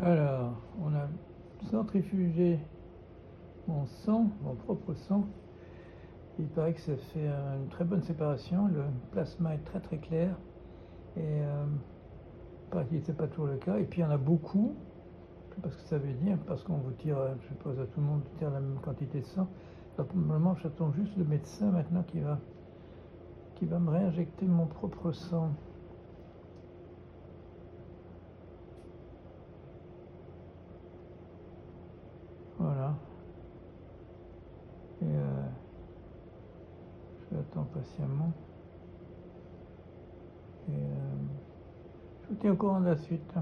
Alors, on a centrifugé mon sang, mon propre sang. Il paraît que ça fait une très bonne séparation. Le plasma est très très clair. Et euh, paraît qu'il pas toujours le cas. Et puis il y en a beaucoup. Je sais pas ce que ça veut dire, parce qu'on vous tire, je suppose à tout le monde, tire la même quantité de sang. Alors, normalement, j'attends juste le médecin maintenant qui va, qui va me réinjecter mon propre sang. Voilà. Et euh, je l'attends patiemment. Et euh, je vous tiens au courant de la suite.